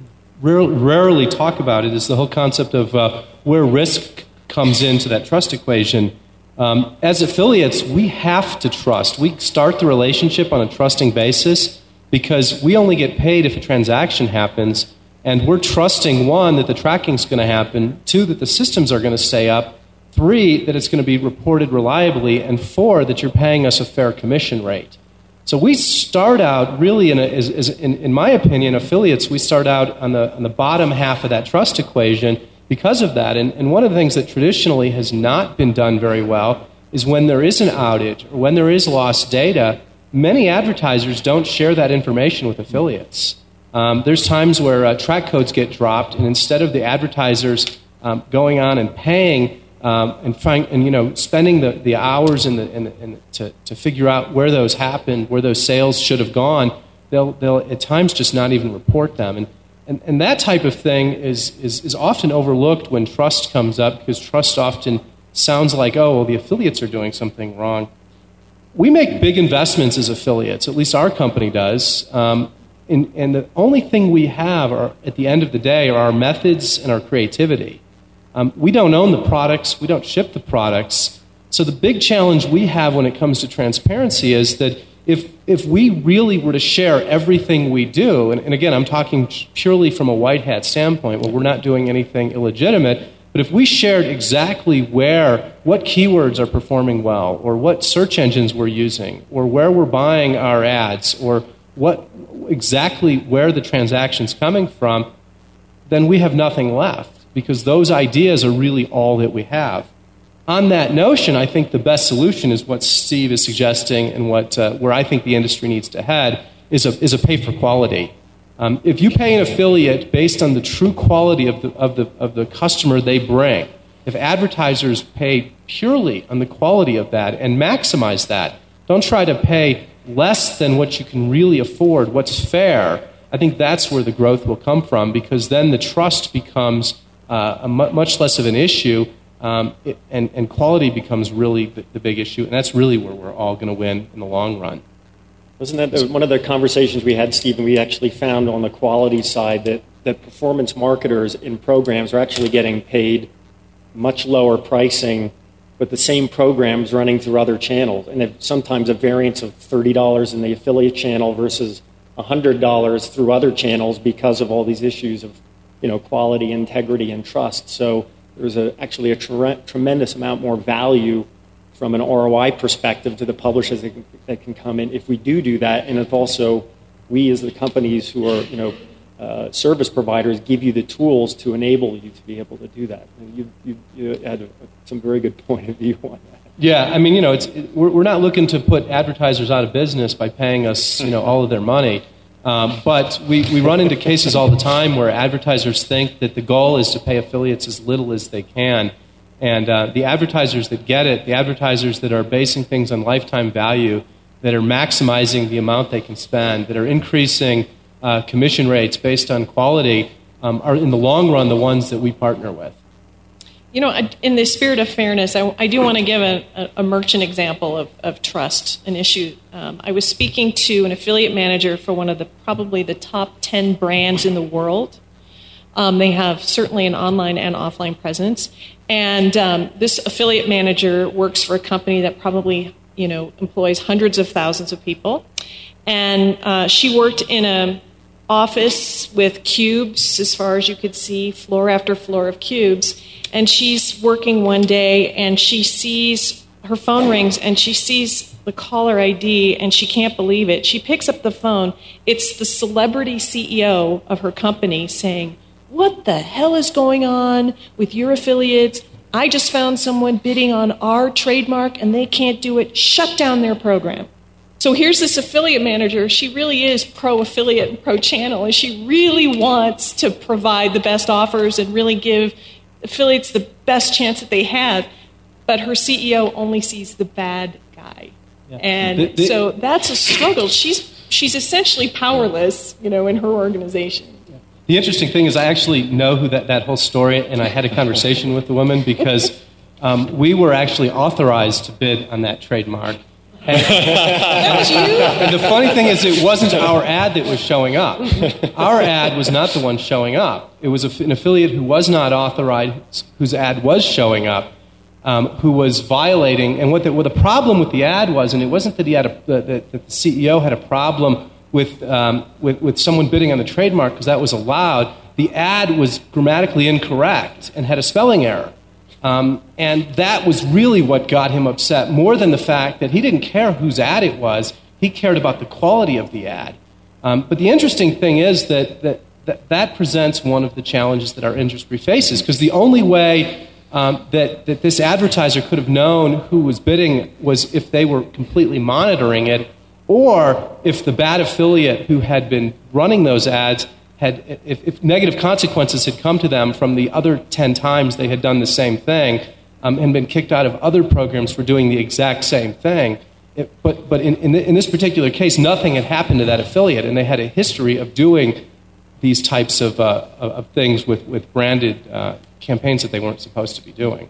rarely talk about it is the whole concept of uh, where risk comes into that trust equation. Um, as affiliates, we have to trust. We start the relationship on a trusting basis because we only get paid if a transaction happens, and we're trusting one, that the tracking is going to happen, two, that the systems are going to stay up, three, that it's going to be reported reliably, and four, that you're paying us a fair commission rate. So we start out really, in, a, as, as in, in, my opinion, affiliates, we start out on the, on the bottom half of that trust equation because of that. And, and one of the things that traditionally has not been done very well is when there is an outage or when there is lost data, many advertisers don't share that information with affiliates. Um, there's times where uh, track codes get dropped, and instead of the advertisers um, going on and paying um, and, and you know spending the, the hours in the, in the, in the, to, to figure out where those happened, where those sales should have gone, they'll, they'll at times just not even report them. And, and, and that type of thing is, is, is often overlooked when trust comes up because trust often sounds like, oh, well, the affiliates are doing something wrong. We make big investments as affiliates, at least our company does. Um, and, and the only thing we have are, at the end of the day are our methods and our creativity. Um, we don't own the products, we don't ship the products. So the big challenge we have when it comes to transparency is that if, if we really were to share everything we do, and, and again, I'm talking purely from a white hat standpoint, where we're not doing anything illegitimate, but if we shared exactly where, what keywords are performing well, or what search engines we're using, or where we're buying our ads, or what exactly where the transaction's coming from, then we have nothing left because those ideas are really all that we have. On that notion, I think the best solution is what Steve is suggesting and what, uh, where I think the industry needs to head is a, is a pay for quality. Um, if you pay an affiliate based on the true quality of the, of, the, of the customer they bring, if advertisers pay purely on the quality of that and maximize that, don't try to pay less than what you can really afford, what's fair, I think that's where the growth will come from because then the trust becomes uh, much less of an issue, um, it, and, and, quality becomes really the, the, big issue, and that's really where we're all going to win in the long run. Wasn't that one of the conversations we had, Stephen? We actually found on the quality side that, that performance marketers in programs are actually getting paid much lower pricing with the same programs running through other channels. And sometimes a variance of $30 in the affiliate channel versus $100 through other channels because of all these issues of you know, quality, integrity, and trust. So there's a, actually a tre- tremendous amount more value from an ROI perspective to the publishers that can, that can, come in if we do do that. And if also we, as the companies who are, you know, uh, service providers, give you the tools to enable you to be able to do that. You, you, you had some very good point of view on that. Yeah, I mean, you know, it's, we're, we're not looking to put advertisers out of business by paying us, you know, all of their money. Um, but we, we run into cases all the time where advertisers think that the goal is to pay affiliates as little as they can. And uh, the advertisers that get it, the advertisers that are basing things on lifetime value, that are maximizing the amount they can spend, that are increasing uh, commission rates based on quality, um, are in the long run the ones that we partner with. You know, in the spirit of fairness, I, I do want to give a, a, merchant example of, of trust, an issue. Um, I was speaking to an affiliate manager for one of the probably the top 10 brands in the world. Um, they have certainly an online and offline presence. And um, this affiliate manager works for a company that probably, you know, employs hundreds of thousands of people. And uh, she worked in a office with cubes, as far as you could see, floor after floor of cubes. And she's working one day and she sees her phone rings and she sees the caller ID and she can't believe it. She picks up the phone. It's the celebrity CEO of her company saying, What the hell is going on with your affiliates? I just found someone bidding on our trademark and they can't do it. Shut down their program. So here's this affiliate manager. She really is pro affiliate and pro channel, and she really wants to provide the best offers and really give affiliates the best chance that they have. But her CEO only sees the bad guy. Yeah. And the, the, so that's a struggle. She's, she's essentially powerless, you know, in her organization. The interesting thing is, I actually know who that, that whole story, and I had a conversation with the woman because um, we were actually authorized to bid on that trademark. And, that was you? And the funny thing is, it wasn't our ad that was showing up. Our ad was not the one showing up. It was an affiliate who was not authorized, whose ad was showing up, um, who was violating. And what the, what the problem with the ad was, and it wasn't that, he had a, that, that the CEO had a problem with, um, with, with someone bidding on the trademark because that was allowed. The ad was grammatically incorrect and had a spelling error. Um, and that was really what got him upset, more than the fact that he didn't care whose ad it was, he cared about the quality of the ad. Um, but the interesting thing is that, that, that, that presents one of the challenges that our industry faces, because the only way um, that, that this advertiser could have known who was bidding was if they were completely monitoring it, or if the bad affiliate who had been running those ads had, if, if, negative consequences had come to them from the other 10 times they had done the same thing um, and been kicked out of other programs for doing the exact same thing. It, but but in, in, in, this particular case, nothing had happened to that affiliate, and they had a history of doing these types of, uh, of things with, with branded uh, campaigns that they weren't supposed to be doing.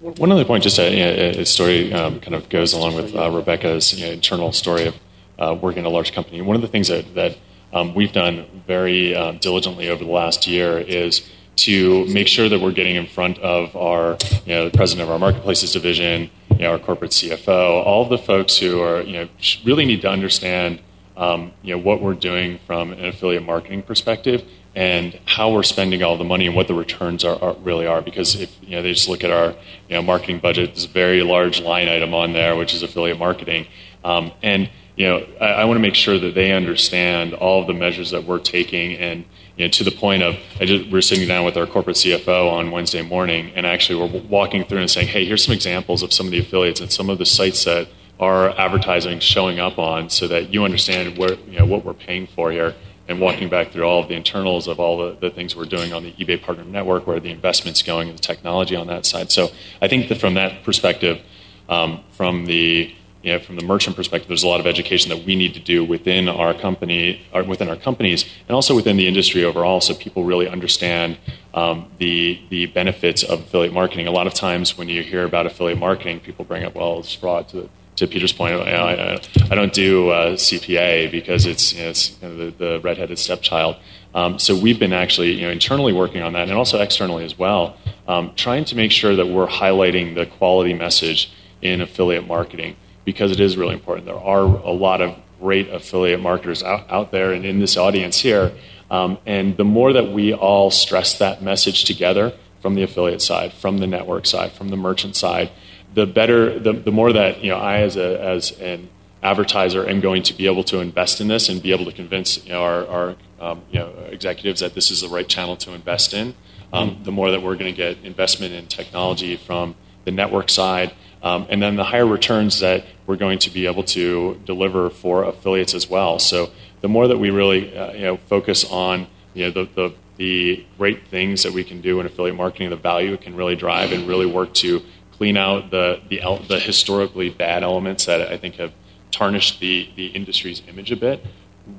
One other point, just a, a story um, kind of goes along with uh, Rebecca's you know, internal story of uh, working in a large company. One of the things that, that um, we've done very uh, diligently over the last year is to make sure that we're getting in front of our, you know, the president of our marketplaces division, you know, our corporate CFO, all of the folks who are, you know, really need to understand, um, you know, what we're doing from an affiliate marketing perspective and how we're spending all the money and what the returns are, are, really are. Because if you know they just look at our you know, marketing budget, there's a very large line item on there, which is affiliate marketing, um, and you know, I, I want to make sure that they understand all of the measures that we're taking and you know, to the point of just, we're sitting down with our corporate CFO on Wednesday morning, and actually we're walking through and saying, "Hey, here's some examples of some of the affiliates and some of the sites that our advertising showing up on, so that you understand where you know what we're paying for here." And walking back through all of the internals of all the, the things we're doing on the eBay Partner Network, where the investment's going, and the technology on that side. So I think that from that perspective, um, from the you know, from the merchant perspective, there's a lot of education that we need to do within our company, or within our companies, and also within the industry overall, so people really understand um, the the benefits of affiliate marketing. A lot of times, when you hear about affiliate marketing, people bring up, well, it's fraud. To, to Peter's point, I, I, I don't do uh, CPA because it's, you know, it's you know, the, the redheaded stepchild. Um, so we've been actually you know, internally working on that, and also externally as well, um, trying to make sure that we're highlighting the quality message in affiliate marketing because it is really important. There are a lot of great affiliate marketers out, out there and in this audience here. Um, and the more that we all stress that message together from the affiliate side, from the network side, from the merchant side, the better, the, the more that you know, I as, a, as an advertiser am going to be able to invest in this and be able to convince you know, our, our um, you know, executives that this is the right channel to invest in, um, the more that we're going to get investment in technology from the network side um, and then the higher returns that we're going to be able to deliver for affiliates as well. So the more that we really uh, you know, focus on you know, the, the, the great things that we can do in affiliate marketing, the value it can really drive, and really work to clean out the, the, the historically bad elements that I think have tarnished the, the industry's image a bit,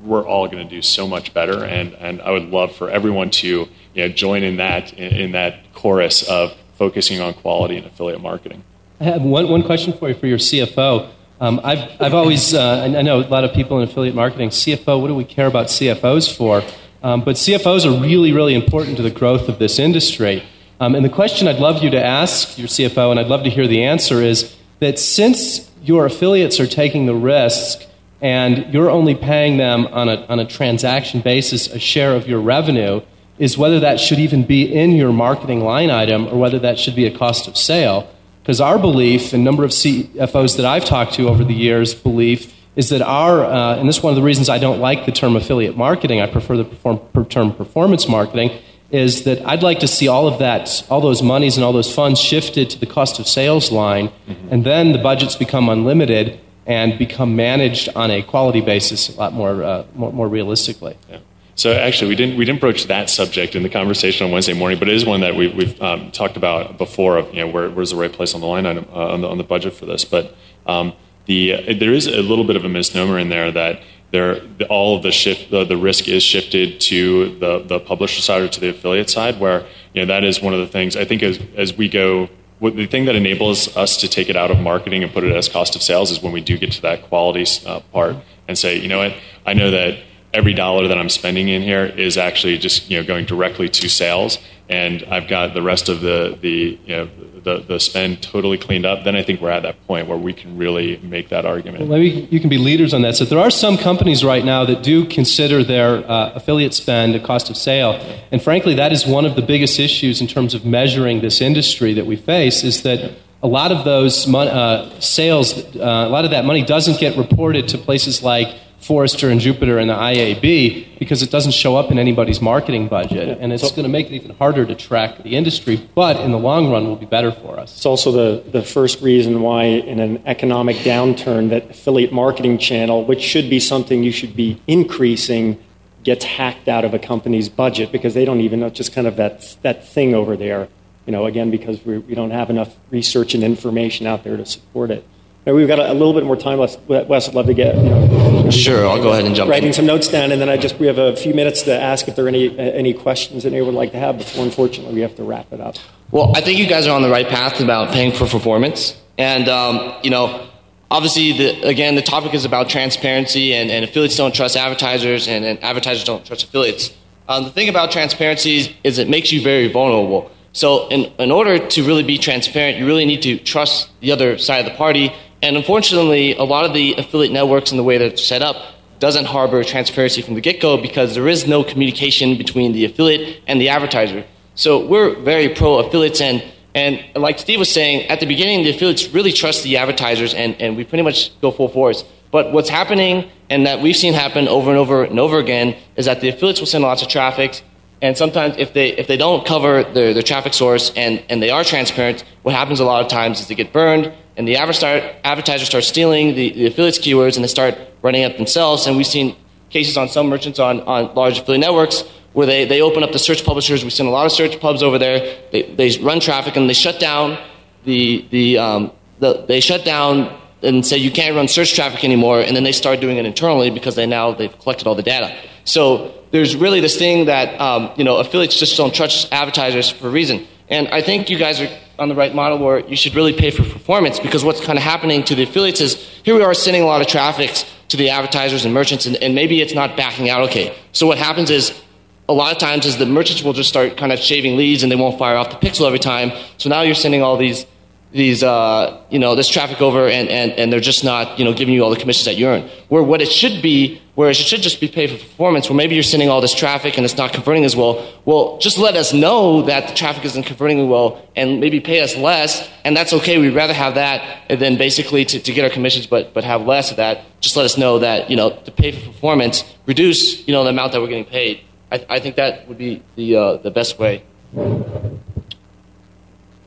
we're all going to do so much better. And, and I would love for everyone to you know, join in that, in, in that chorus of focusing on quality and affiliate marketing. I have one, one question for you for your CFO. Um, I've, I've always, uh, I know a lot of people in affiliate marketing, CFO, what do we care about CFOs for? Um, but CFOs are really, really important to the growth of this industry. Um, and the question I'd love you to ask your CFO, and I'd love to hear the answer, is that since your affiliates are taking the risk and you're only paying them on a, on a transaction basis a share of your revenue, is whether that should even be in your marketing line item or whether that should be a cost of sale. Because our belief, and number of CFOs that I've talked to over the years, belief is that our, uh, and this is one of the reasons I don't like the term affiliate marketing, I prefer the perform, term performance marketing, is that I'd like to see all of that, all those monies and all those funds shifted to the cost of sales line, mm-hmm. and then the budgets become unlimited and become managed on a quality basis a lot more, uh, more, more, realistically. Yeah. So actually, we didn't we didn't broach that subject in the conversation on Wednesday morning, but it is one that we've, we've um, talked about before. Of you know where, where's the right place on the line item uh, on, the, on the budget for this, but um, the uh, there is a little bit of a misnomer in there that there all of the shift the, the risk is shifted to the the publisher side or to the affiliate side, where you know that is one of the things I think as as we go the thing that enables us to take it out of marketing and put it as cost of sales is when we do get to that quality uh, part and say, you know what, I know that every dollar that I'm spending in here is actually just you know going directly to sales, and I've got the rest of the the you know the, the spend totally cleaned up, then I think we're at that point where we can really make that argument. Well, maybe you can be leaders on that. So there are some companies right now that do consider their uh, affiliate spend a cost of sale, and frankly, that is one of the biggest issues in terms of measuring this industry that we face. Is that a lot of those mon- uh, sales, uh, a lot of that money doesn't get reported to places like Forrester and Jupiter and the IAB because it doesn't show up in anybody's marketing budget. And it's going to make it even harder to track the industry, but in the long run will be better for us. It's also the, the first reason why, in an economic downturn, that affiliate marketing channel, which should be something you should be increasing, gets hacked out of a company's budget because they don't even know, just kind of that, that thing over there. You know, again, because we, we don't have enough research and information out there to support it. We've got a, a, little bit more time left. Wes, I'd love to get. You know, sure, I'll go ahead and jump writing in. some notes down, and then I just we have a few minutes to ask if there are any any questions that anyone would like to have before, unfortunately, we have to wrap it up. Well, I think you guys are on the right path about paying for performance, and um, you know, obviously, the, again, the topic is about transparency, and, and affiliates don't trust advertisers, and, and advertisers don't trust affiliates. Um, the thing about transparency is, is it makes you very vulnerable. So, in, in order to really be transparent, you really need to trust the other side of the party and unfortunately, a lot of the affiliate networks and the way they're set up doesn't harbor transparency from the get go because there is no communication between the affiliate and the advertiser. So we're very pro affiliates and and like Steve was saying, at the beginning, the affiliates really trust the advertisers, and, and we pretty much go full force. But what's happening, and that we've seen happen over and over and over again, is that the affiliates will send lots of traffic, and sometimes if they, if they don't cover their, their traffic source and, and they are transparent, what happens a lot of times is they get burned, and the advertisers start stealing the, the affiliates keywords and they start running it themselves. And we've seen cases on some merchants on, on large affiliate networks where they, they open up the search publishers. We've seen a lot of search pubs over there. They, they run traffic and they shut down the, the, um, the, they shut down and say you can't run search traffic anymore. And then they start doing it internally because they now they've collected all the data. So there's really this thing that um, you know affiliates just don't trust advertisers for a reason. And I think you guys are on the right model where you should really pay for performance because what's kind of happening to the affiliates is here we are sending a lot of traffic to the advertisers and merchants, and, and maybe it's not backing out okay. So what happens is a lot of times is the merchants will just start kind of shaving leads and they won't fire off the pixel every time. So now you're sending all these these uh, you know this traffic over and, and, and they're just not you know giving you all the commissions that you earn. Where what it should be, where it should just be paid for performance, where maybe you're sending all this traffic and it's not converting as well. Well, just let us know that the traffic isn't converting well and maybe pay us less, and that's okay. We'd rather have that than basically to, to get our commissions, but but have less of that. Just let us know that you know to pay for performance, reduce you know the amount that we're getting paid. I, I think that would be the uh, the best way.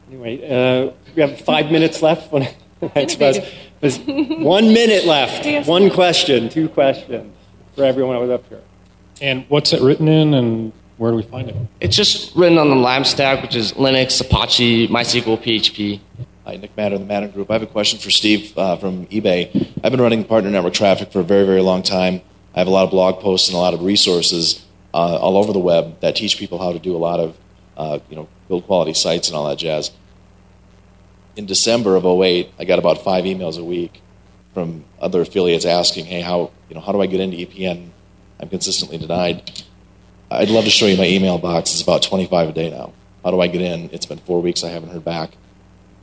Anyway, uh, we have five minutes left. I suppose there's one minute left. One question, two questions for everyone that was up here. And what's it written in, and where do we find it? It's just written on the LAMP stack, which is Linux, Apache, MySQL, PHP. Hi, Nick Matter, the Matter Group. I have a question for Steve uh, from eBay. I've been running partner network traffic for a very, very long time. I have a lot of blog posts and a lot of resources uh, all over the web that teach people how to do a lot of, uh, you know, build quality sites and all that jazz in December of 08, I got about five emails a week from other affiliates asking, hey, how, you know, how do I get into EPN? I'm consistently denied. I'd love to show you my email box. It's about 25 a day now. How do I get in? It's been four weeks. I haven't heard back.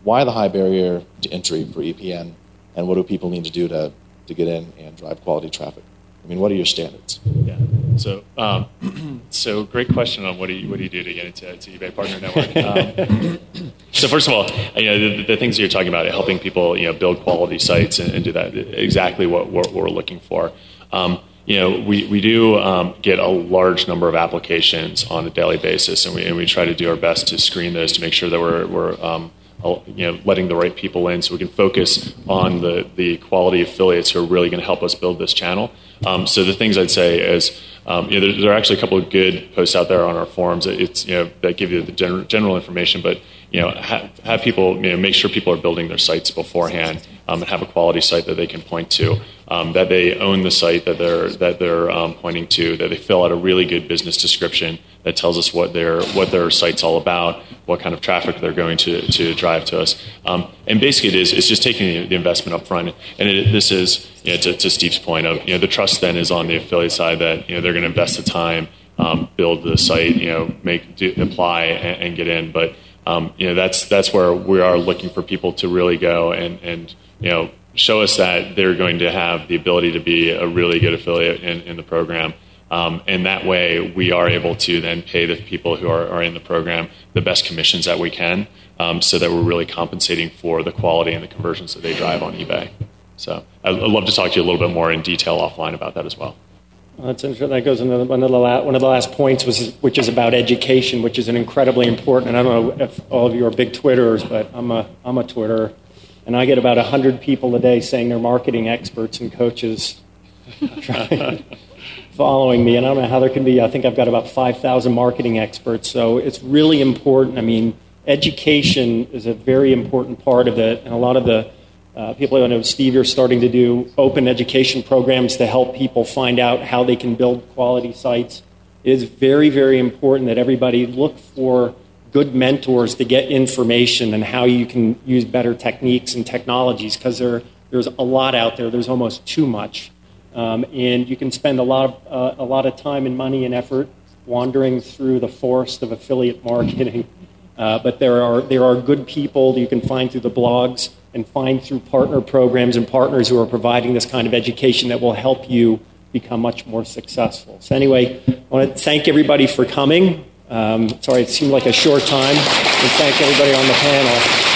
Why the high barrier to entry for EPN? And what do people need to do to to get in and drive quality traffic? I mean, what are your standards? Yeah. So, um, so great question on what do you what do you do to get into to eBay Partner Network? Um, so first of all, you know the, the, things that you're talking about, helping people you know build quality sites and, and do that exactly what we're, we're looking for. Um, you know, we, we do um, get a large number of applications on a daily basis, and we, and we try to do our best to screen those to make sure that we're, we're um, you know, letting the right people in so we can focus on the, the quality affiliates who are really going to help us build this channel. Um, so the things I'd say is, um, you know, there, there, are actually a couple of good posts out there on our forums. It's, you know, that give you the general, general information, but you know, have, people, you know, make sure people are building their sites beforehand um, and have a quality site that they can point to, um, that they own the site that they're that they're um, pointing to, that they fill out a really good business description that tells us what their what their site's all about, what kind of traffic they're going to, to drive to us, um, and basically it is it's just taking the, the investment up front, and it, this is you know, to, to, Steve's point of you know the trust then is on the affiliate side that you know they're going to invest the time, um, build the site, you know, make do, apply and, and get in, but um, you know that's that's where we are looking for people to really go and and you know show us that they're going to have the ability to be a really good affiliate in, in the program. Um, and that way, we are able to then pay the people who are, are in the program the best commissions that we can, um, so that we're really compensating for the quality and the conversions that they drive on eBay. So I'd, I'd love to talk to you a little bit more in detail offline about that as well. That's interesting. That goes into one of the last, one of the last points, was, which is about education, which is an incredibly important. And I don't know if all of you are big Twitterers, but I'm a I'm a Twitterer, and I get about hundred people a day saying they're marketing experts and coaches following me. And I don't know how there can be. I think I've got about five thousand marketing experts. So it's really important. I mean, education is a very important part of it, and a lot of the uh, people I know, Steve, you're starting to do open education programs to help people find out how they can build quality sites. It is very, very important that everybody look for good mentors to get information and how you can use better techniques and technologies because there, there's a lot out there. There's almost too much. Um, and you can spend a lot, of, uh, a lot of time and money and effort wandering through the forest of affiliate marketing. Uh, but there are, there are good people you can find through the blogs and find through partner programs and partners who are providing this kind of education that will help you become much more successful. So, anyway, I want to thank everybody for coming. Um, sorry, it seemed like a short time. And thank everybody on the panel.